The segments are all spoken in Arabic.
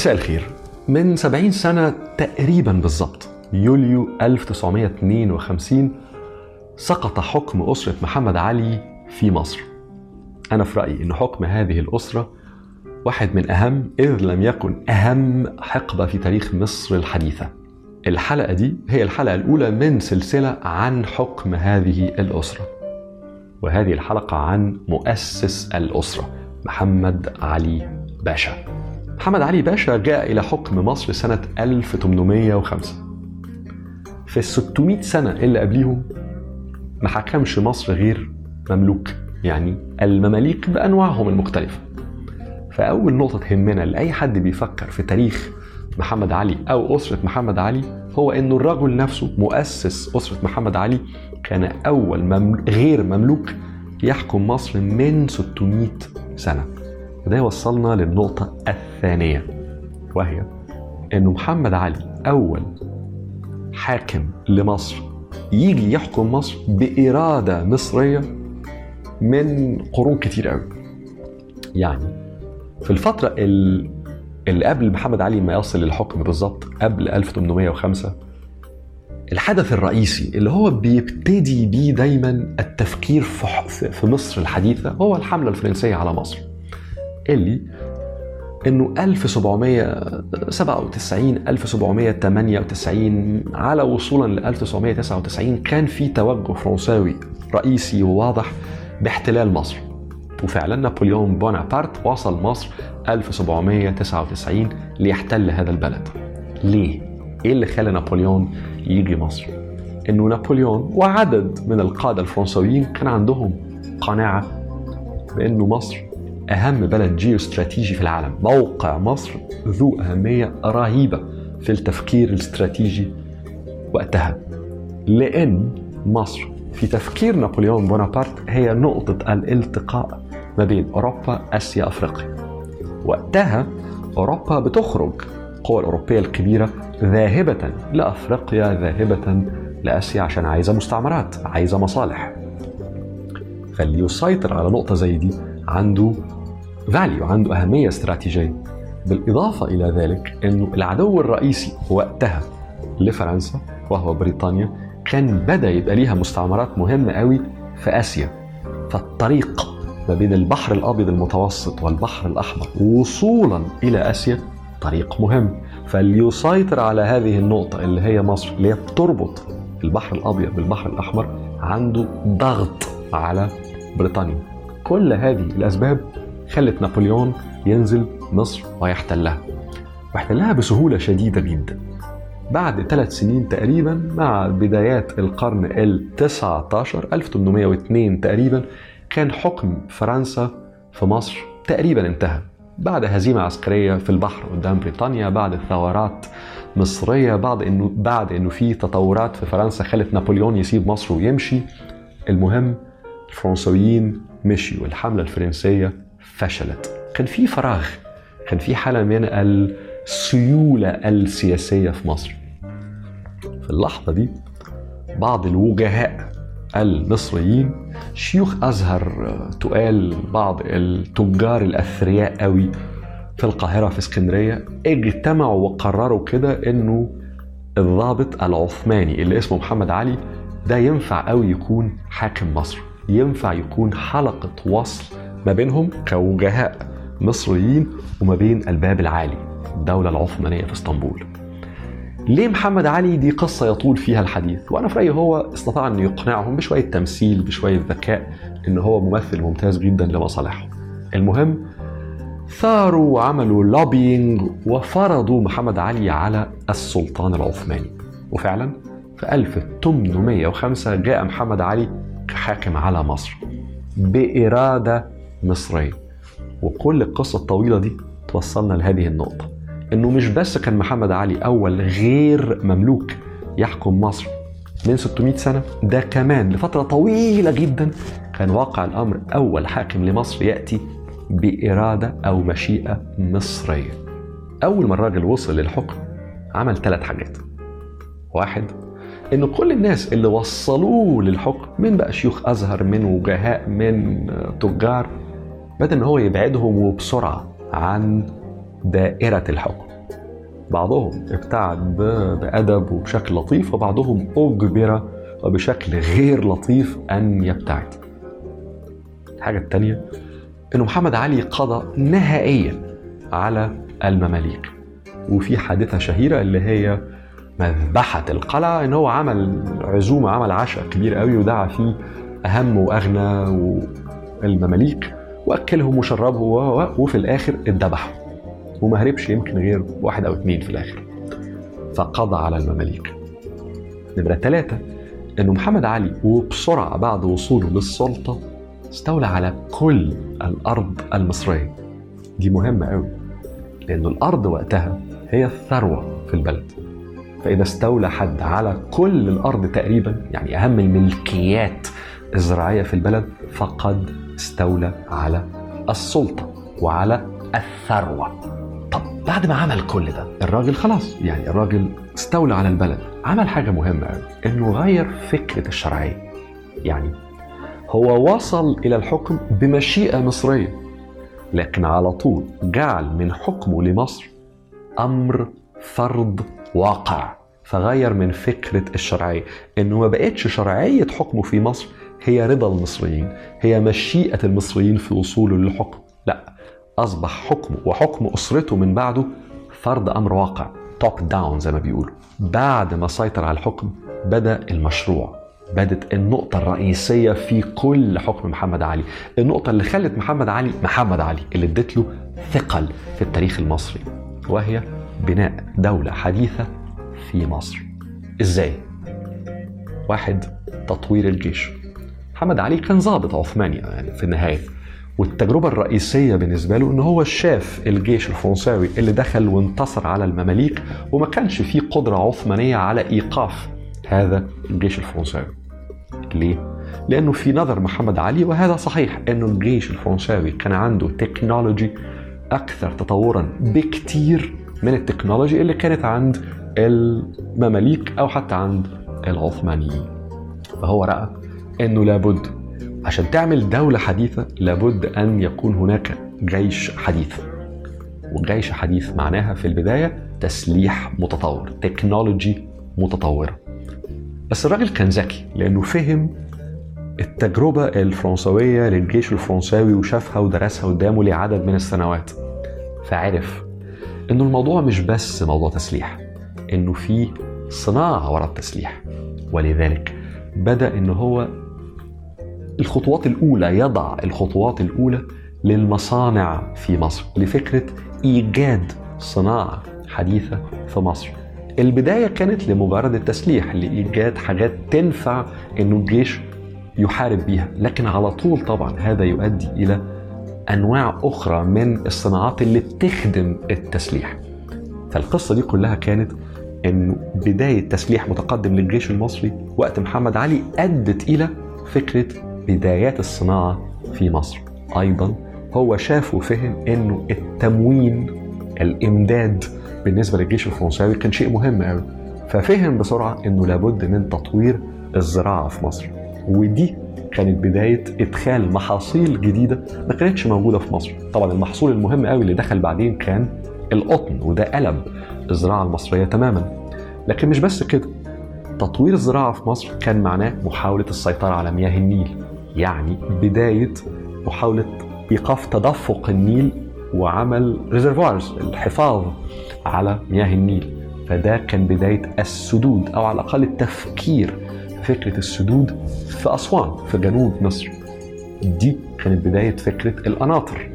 مساء الخير. من 70 سنة تقريبا بالظبط يوليو 1952 سقط حكم أسرة محمد علي في مصر. أنا في رأيي أن حكم هذه الأسرة واحد من أهم إذ لم يكن أهم حقبة في تاريخ مصر الحديثة. الحلقة دي هي الحلقة الأولى من سلسلة عن حكم هذه الأسرة. وهذه الحلقة عن مؤسس الأسرة محمد علي باشا. محمد علي باشا جاء إلى حكم مصر سنة 1805 في ال 600 سنة اللي قبليهم ما حكمش مصر غير مملوك يعني المماليك بأنواعهم المختلفة فأول نقطة تهمنا لأي حد بيفكر في تاريخ محمد علي أو أسرة محمد علي هو إنه الرجل نفسه مؤسس أسرة محمد علي كان أول. غير مملوك يحكم مصر من 600 سنة وده يوصلنا للنقطة الثانية وهي إنه محمد علي أول حاكم لمصر يجي يحكم مصر بإرادة مصرية من قرون كتير قوي يعني في الفترة اللي قبل محمد علي ما يصل للحكم بالظبط قبل 1805 الحدث الرئيسي اللي هو بيبتدي بيه دايما التفكير في مصر الحديثة هو الحملة الفرنسية على مصر. اللي إنه 1797 1798 على وصولا ل 1999 كان في توجه فرنساوي رئيسي وواضح باحتلال مصر وفعلا نابليون بونابرت وصل مصر 1799 ليحتل هذا البلد ليه؟ إيه اللي خلى نابليون يجي مصر؟ إنه نابليون وعدد من القادة الفرنسويين كان عندهم قناعة بأنه مصر أهم بلد جيوستراتيجي في العالم. موقع مصر ذو أهمية رهيبة في التفكير الاستراتيجي وقتها. لأن مصر في تفكير نابليون بونابرت هي نقطة الالتقاء ما بين أوروبا آسيا أفريقيا. وقتها أوروبا بتخرج القوى الأوروبية الكبيرة ذاهبة لأفريقيا ذاهبة لآسيا عشان عايزة مستعمرات عايزة مصالح. فاللي يسيطر على نقطة زي دي عنده فاليو عنده أهمية استراتيجية. بالإضافة إلى ذلك أنه العدو الرئيسي وقتها لفرنسا وهو بريطانيا. كان بدأ يبقى ليها مستعمرات مهمة قوي في آسيا. فالطريق ما بين البحر الأبيض المتوسط والبحر الأحمر وصولا إلى آسيا طريق مهم. فاللي يسيطر على هذه النقطة اللي هي مصر اللي هي بتربط البحر الأبيض بالبحر الأحمر عنده ضغط على بريطانيا. كل هذه الأسباب خلت نابليون ينزل مصر ويحتلها. واحتلها بسهولة شديدة جدا. بعد ثلاث سنين تقريبا مع بدايات القرن ال 19 1802 تقريبا كان حكم فرنسا في مصر تقريبا انتهى. بعد هزيمة عسكرية في البحر قدام بريطانيا بعد ثورات مصرية بعد إنه بعد إنه في تطورات في فرنسا خلت نابليون يسيب مصر ويمشي المهم الفرنسويين مشيوا. الحملة الفرنسية فشلت. كان في فراغ. كان في حالة من السيولة السياسية في مصر. في اللحظة دي بعض الوجهاء المصريين شيوخ أزهر تقال بعض التجار الأثرياء قوي في القاهرة في اسكندرية اجتمعوا وقرروا كده إنه الضابط العثماني اللي اسمه محمد علي ده ينفع قوي يكون حاكم مصر. ينفع يكون حلقة وصل ما بينهم كوجهاء مصريين وما بين الباب العالي الدولة العثمانية في إسطنبول. ليه محمد علي دي قصة يطول فيها الحديث؟ وأنا في رأيي هو استطاع أن يقنعهم بشوية تمثيل بشوية ذكاء أن هو ممثل ممتاز جدا لمصالحهم المهم ثاروا وعملوا لوبينج وفرضوا محمد علي على السلطان العثماني. وفعلا في 1805 جاء محمد علي كحاكم على مصر بإرادة مصرية وكل القصة الطويلة دي توصلنا لهذه النقطة. إنه مش بس كان محمد علي أول غير مملوك يحكم مصر من 600 سنة ده كمان لفترة طويلة جدا كان واقع الأمر أول حاكم لمصر يأتي بإرادة أو مشيئة مصرية. أول ما الراجل وصل للحكم عمل ثلاث حاجات. واحد إن كل الناس اللي وصلوه للحكم من بقى شيوخ أزهر من وجهاء من تجار بدأ إن هو يبعدهم وبسرعة عن دائرة الحكم. بعضهم ابتعد بأدب وبشكل لطيف وبعضهم أجبر وبشكل غير لطيف أن يبتعد. الحاجة الثانية أنه محمد علي قضى نهائيا على المماليك. وفي حادثة شهيرة اللي هي مذبحة القلعة إن هو عمل عزومة عمل عشاء كبير قوي ودعا فيه أهم وأغنى المماليك. واكلهم وشربهم وفي الآخر اتذبحوا وما هربش يمكن غير واحد أو اثنين في الآخر. فقضى على المماليك. نمرة ثلاثة انه محمد علي وبسرعة بعد وصوله للسلطة استولى على كل الأرض المصرية. دي مهمة قوي لأن الأرض وقتها هي الثروة في البلد. فإذا استولى حد على كل الأرض تقريبا يعني أهم الملكيات الزراعية في البلد فقد استولى على السلطة وعلى الثروة. طب بعد ما عمل كل ده الراجل خلاص يعني الراجل استولى على البلد. عمل حاجة مهمة إنه غير فكرة الشرعية. يعني هو وصل إلى الحكم بمشيئة مصرية لكن على طول جعل من حكمه لمصر أمر فرض واقع. فغير من فكرة الشرعية إنه ما بقتش شرعية حكمه في مصر هي رضا المصريين هي مشيئة المصريين في وصوله للحكم. لا أصبح حكمه وحكم أسرته من بعده فرض أمر واقع توب داون زي ما بيقولوا. بعد ما سيطر على الحكم بدأ المشروع بدت النقطة الرئيسية في كل حكم محمد علي. النقطة اللي خلت محمد علي محمد علي اللي ادت له ثقل في التاريخ المصري وهي بناء دولة حديثة في مصر. إزاي؟ واحد تطوير الجيش. محمد علي كان ضابط عثماني يعني في النهاية. والتجربة الرئيسية بالنسبة له إن هو شاف الجيش الفرنساوي اللي دخل وانتصر على المماليك وما كانش فيه قدرة عثمانية على إيقاف هذا الجيش الفرنساوي. ليه؟ لأنه في نظر محمد علي وهذا صحيح أنه الجيش الفرنساوي كان عنده تكنولوجي أكثر تطورا بكتير من التكنولوجي اللي كانت عند المماليك أو حتى عند العثمانيين. فهو رأى أنه لابد. عشان تعمل دولة حديثة لابد أن يكون هناك جيش حديث. وجيش حديث معناها في البداية تسليح متطور تكنولوجي متطورة. بس الراجل كان ذكي لأنه فهم التجربة الفرنسوية للجيش الفرنساوي وشافها ودرسها قدامه لعدد من السنوات. فعرف إنه الموضوع مش بس موضوع تسليح إنه في صناعة وراء التسليح. ولذلك بدأ انه هو الخطوات الأولى يضع الخطوات الأولى للمصانع في مصر لفكرة إيجاد صناعة حديثة في مصر. البداية كانت لمجرد التسليح لإيجاد حاجات تنفع إنه الجيش يحارب بيها. لكن على طول طبعا هذا يؤدي إلى أنواع أخرى من الصناعات اللي بتخدم التسليح. فالقصة دي كلها كانت إنه بداية تسليح متقدم للجيش المصري وقت محمد علي أدت إلى فكرة بدايات الصناعة في مصر. أيضا هو شاف وفهم إنه التموين الإمداد بالنسبة للجيش الفرنساوي كان شيء مهم قوي ففهم بسرعة إنه لابد من تطوير الزراعة في مصر. ودي كانت بداية إدخال محاصيل جديدة ما كانتش موجودة في مصر. طبعا المحصول المهم قوي اللي دخل بعدين كان القطن وده قلب الزراعة المصرية تماما. لكن مش بس كده تطوير الزراعة في مصر كان معناه محاولة السيطرة على مياه النيل. يعني بداية محاولة إيقاف تدفق النيل وعمل ريزرفوارز الحفاظ على مياه النيل. فده كان بداية السدود أو على الأقل التفكير في فكرة السدود في أسوان في جنوب مصر. دي كانت بداية فكرة القناطر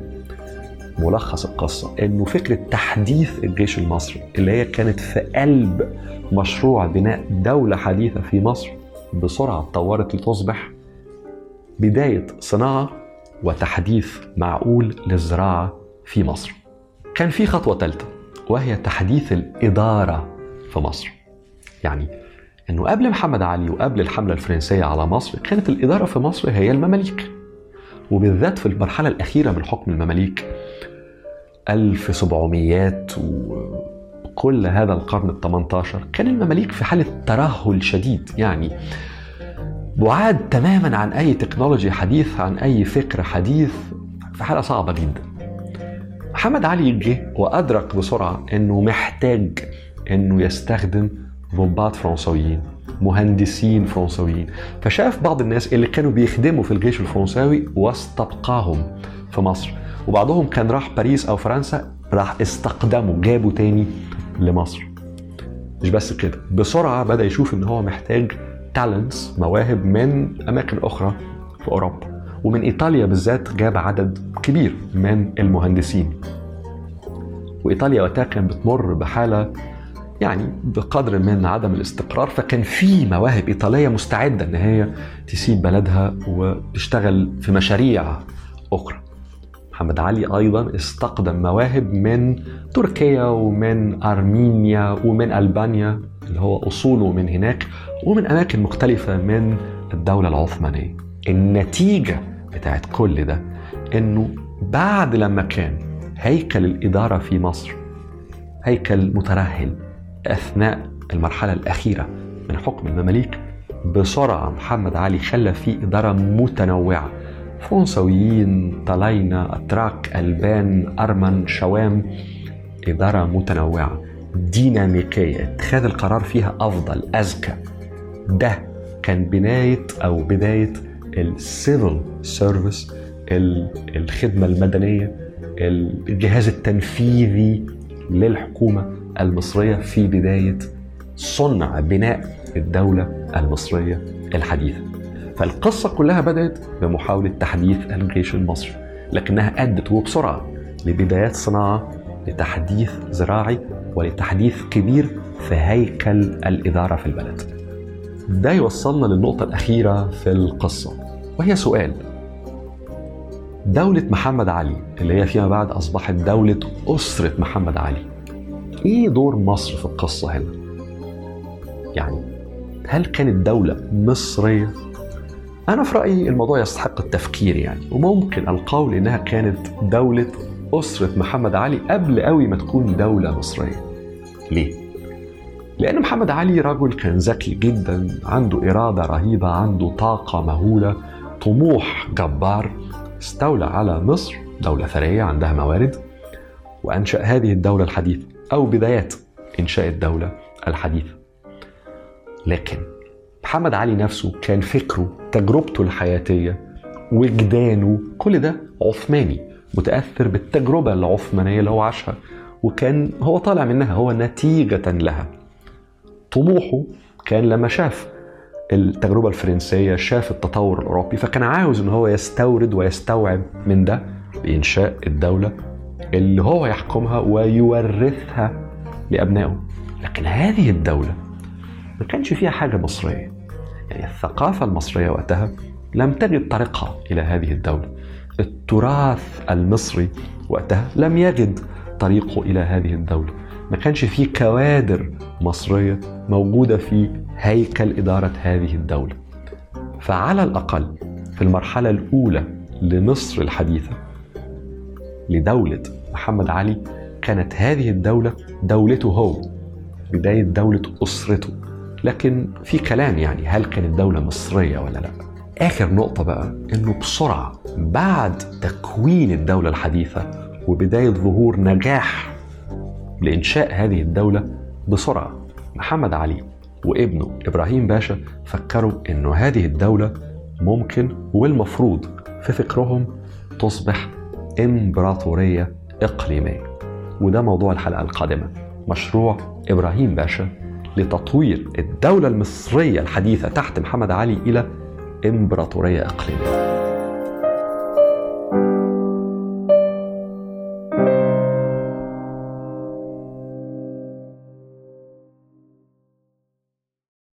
ملخص القصة إنه فكرة تحديث الجيش المصري اللي هي كانت في قلب مشروع بناء دولة حديثة في مصر بسرعة اتطورت لتصبح بداية صناعة وتحديث معقول للزراعة في مصر. كان في خطوة ثالثة وهي تحديث الإدارة في مصر. يعني إنه قبل محمد علي وقبل الحملة الفرنسية على مصر كانت الإدارة في مصر هي المماليك. وبالذات في المرحلة الأخيرة من حكم المماليك 1700 وكل هذا القرن ال 18 كان المماليك في حالة ترهل شديد يعني بعاد تماما عن أي تكنولوجي حديث عن أي فكر حديث. في حالة صعبة جدا. محمد علي جه وأدرك بسرعة أنه محتاج أنه يستخدم ضباط فرنسويين مهندسين فرنسويين. فشاف بعض الناس اللي كانوا بيخدموا في الجيش الفرنساوي واستبقاهم في مصر. وبعضهم كان راح باريس أو فرنسا راح استقدموا جابوا تاني لمصر. مش بس كده بسرعة بدأ يشوف إن هو محتاج تالنتس مواهب من أماكن أخرى في أوروبا. ومن إيطاليا بالذات جاب عدد كبير من المهندسين. وإيطاليا وقتها كانت بتمر بحالة يعني بقدر من عدم الاستقرار فكان في مواهب إيطالية مستعدة إن هي تسيب بلدها وتشتغل في مشاريع أخرى. محمد علي أيضا استقدم مواهب من تركيا ومن أرمينيا ومن ألبانيا اللي هو أصوله من هناك ومن أماكن مختلفة من الدولة العثمانية. النتيجة بتاعت كل ده إنه بعد لما كان هيكل الإدارة في مصر هيكل مترهل أثناء المرحلة الأخيرة من حكم المماليك بسرعة محمد علي خلى في إدارة متنوعة. فرنسويين طلاينة أتراك ألبان أرمن شوام إدارة متنوعة ديناميكية. اتخاذ القرار فيها أفضل أذكى ده كان بناية أو بداية ال civil service الخدمة المدنية الجهاز التنفيذي للحكومة المصرية في بداية صنع بناء الدولة المصرية الحديثة. فالقصة كلها بدأت بمحاولة تحديث الجيش المصري لكنها أدت وبسرعة لبدايات صناعة لتحديث زراعي ولتحديث كبير في هيكل الإدارة في البلد. ده يوصلنا للنقطة الأخيرة في القصة وهي سؤال. دولة محمد علي اللي هي فيما بعد أصبحت دولة أسرة محمد علي إيه دور مصر في القصة هنا؟ يعني هل كانت دولة مصرية؟ أنا في رأيي الموضوع يستحق التفكير يعني وممكن القول إنها كانت دولة أسرة محمد علي قبل قوي ما تكون دولة مصرية ليه؟ لأن محمد علي رجل كان ذكي جدا عنده إرادة رهيبة عنده طاقة مهولة طموح جبار استولى على مصر دولة ثرية عندها موارد وأنشأ هذه الدولة الحديثة أو بدايات إنشاء الدولة الحديثة لكن محمد علي نفسه كان فكره تجربته الحياتية وجدانه كل ده عثماني متأثر بالتجربة العثمانية اللي هو عاشها وكان هو طالع منها هو نتيجة لها. طموحه كان لما شاف التجربة الفرنسية شاف التطور الأوروبي فكان عاوز إن هو يستورد ويستوعب من ده بإنشاء الدولة اللي هو يحكمها ويورثها لأبنائه. لكن هذه الدولة ما كانش فيها حاجة مصرية. يعني الثقافة المصرية وقتها لم تجد طريقها إلى هذه الدولة. التراث المصري وقتها لم يجد طريقه إلى هذه الدولة. ما كانش فيه كوادر مصرية موجودة في هيكل إدارة هذه الدولة. فعلى الأقل في المرحلة الأولى لمصر الحديثة لدولة محمد علي كانت هذه الدولة دولته هو بداية دولة أسرته. لكن في كلام يعني هل كانت دولة مصرية ولا لا؟ آخر نقطة بقى إنه بسرعة بعد تكوين الدولة الحديثة وبداية ظهور نجاح لإنشاء هذه الدولة بسرعة محمد علي وابنه إبراهيم باشا فكروا إنه هذه الدولة ممكن والمفروض في فكرهم تصبح إمبراطورية إقليمية. وده موضوع الحلقة القادمة. مشروع إبراهيم باشا لتطوير الدولة المصرية الحديثة تحت محمد علي إلى إمبراطورية إقليمية.